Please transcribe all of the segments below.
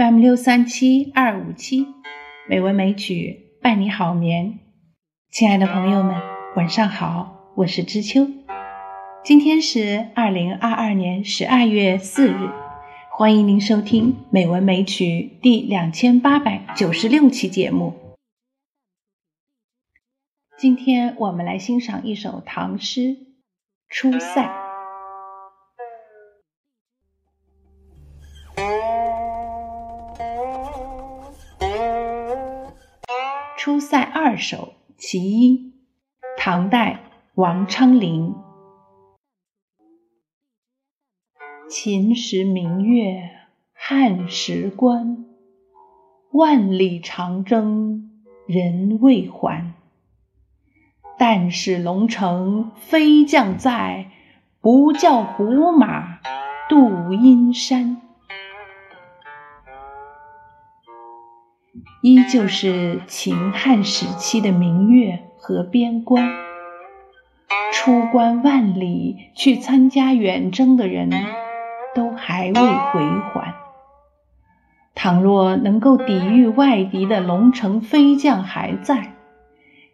FM 六三七二五七，美文美曲伴你好眠。亲爱的朋友们，晚上好，我是知秋。今天是二零二二年十二月四日，欢迎您收听《美文美曲》第两千八百九十六期节目。今天我们来欣赏一首唐诗《出塞》。《出塞二首·其一》，唐代王昌龄。秦时明月汉时关，万里长征人未还。但使龙城飞将在，不教胡马度阴山。依旧是秦汉时期的明月和边关，出关万里去参加远征的人都还未回还。倘若能够抵御外敌的龙城飞将还在，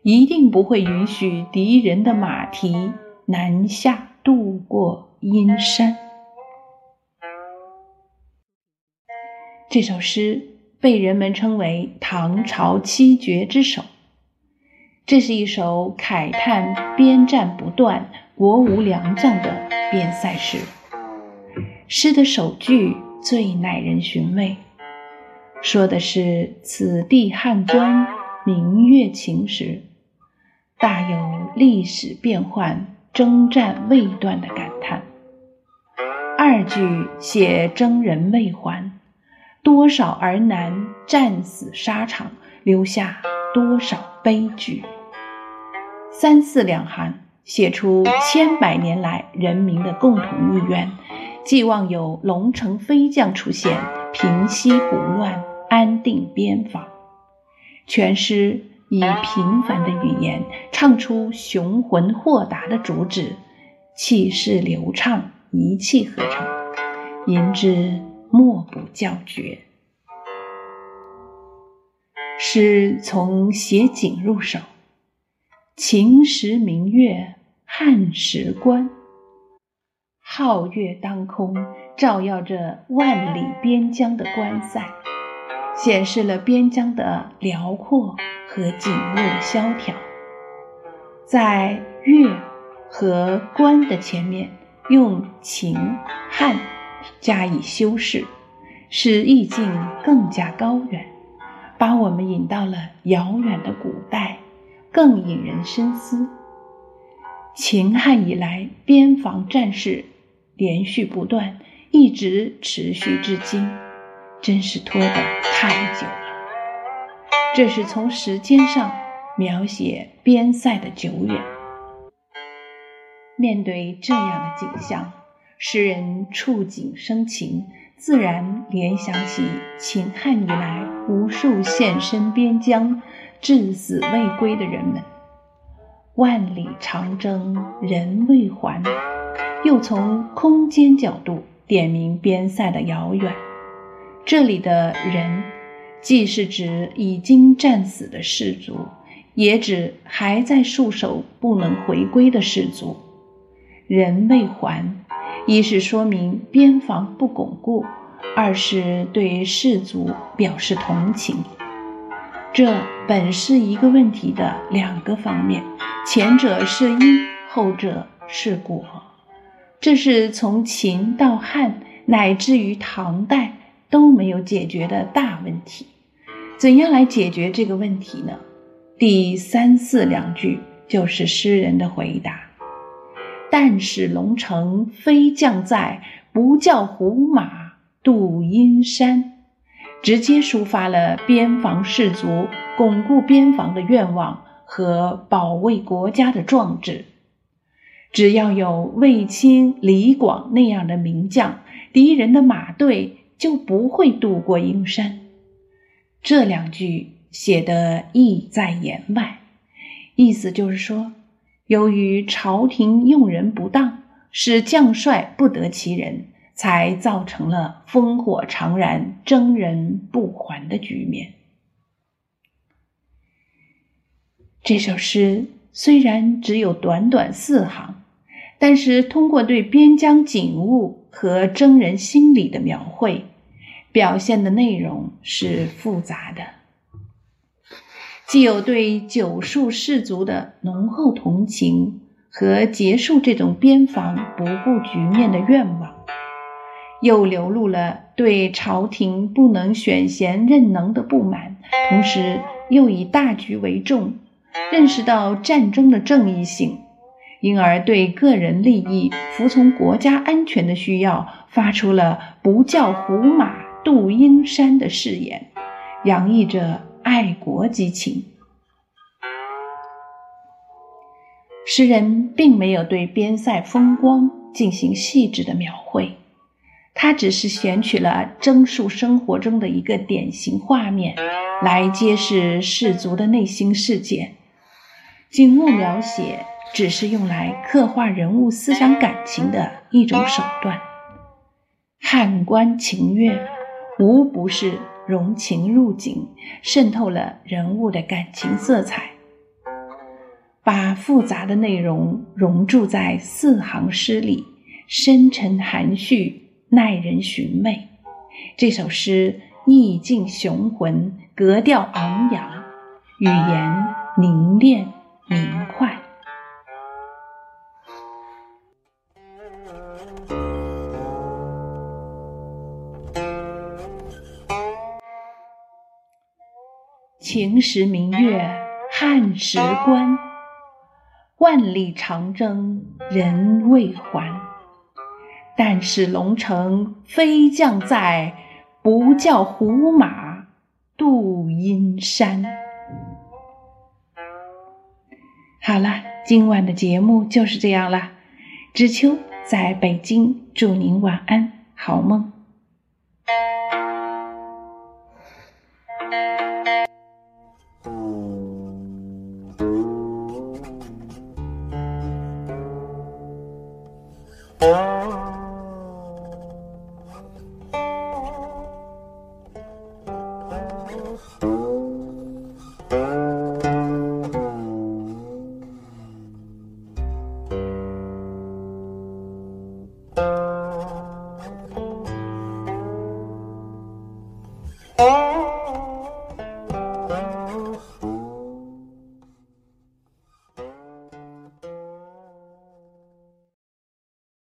一定不会允许敌人的马蹄南下渡过阴山。这首诗。被人们称为唐朝七绝之首。这是一首慨叹边战不断、国无良将的边塞诗。诗的首句最耐人寻味，说的是此地汉关明月晴时，大有历史变幻、征战未断的感叹。二句写征人未还。多少儿男战死沙场，留下多少悲剧。三四两行写出千百年来人民的共同意愿，寄望有龙城飞将出现，平息胡乱，安定边防。全诗以平凡的语言，唱出雄浑豁达的主旨，气势流畅，一气呵成，吟之。莫不叫绝。诗从写景入手，秦时明月汉时关，皓月当空，照耀着万里边疆的关塞，显示了边疆的辽阔和景物的萧条。在月和关的前面，用秦汉。加以修饰，使意境更加高远，把我们引到了遥远的古代，更引人深思。秦汉以来，边防战事连续不断，一直持续至今，真是拖得太久了。这是从时间上描写边塞的久远。面对这样的景象。诗人触景生情，自然联想起秦汉以来无数献身边疆、至死未归的人们。万里长征人未还，又从空间角度点明边塞的遥远。这里的人，既是指已经战死的士卒，也指还在戍守不能回归的士卒。人未还。一是说明边防不巩固，二是对士卒表示同情。这本是一个问题的两个方面，前者是因，后者是果。这是从秦到汉，乃至于唐代都没有解决的大问题。怎样来解决这个问题呢？第三四两句就是诗人的回答。但使龙城飞将在，不教胡马度阴山。直接抒发了边防士卒巩固边防的愿望和保卫国家的壮志。只要有卫青、李广那样的名将，敌人的马队就不会渡过阴山。这两句写的意在言外，意思就是说。由于朝廷用人不当，使将帅不得其人，才造成了烽火长燃、征人不还的局面。这首诗虽然只有短短四行，但是通过对边疆景物和征人心理的描绘，表现的内容是复杂的，既有对九数士族的浓厚同情和结束这种边防不顾局面的愿望，又流露了对朝廷不能选贤任能的不满，同时又以大局为重。认识到战争的正义性，因而对个人利益服从国家安全的需要，发出了“不教胡马度阴山”的誓言，洋溢着爱国激情。诗人并没有对边塞风光进行细致的描绘，他只是选取了征戍生活中的一个典型画面，来揭示士族的内心世界。景物描写只是用来刻画人物思想感情的一种手段，汉官情悦无不是融情入景，渗透了人物的感情色彩，把复杂的内容融注在四行诗里，深沉含蓄，耐人寻味。这首诗意境雄浑，格调昂扬，语言凝练。明快，秦时明月汉时关，万里长征人未还。但使龙城飞将在，不教胡马度阴山。好了，今晚的节目就是这样了。知秋在北京，祝您晚安，好梦。Thank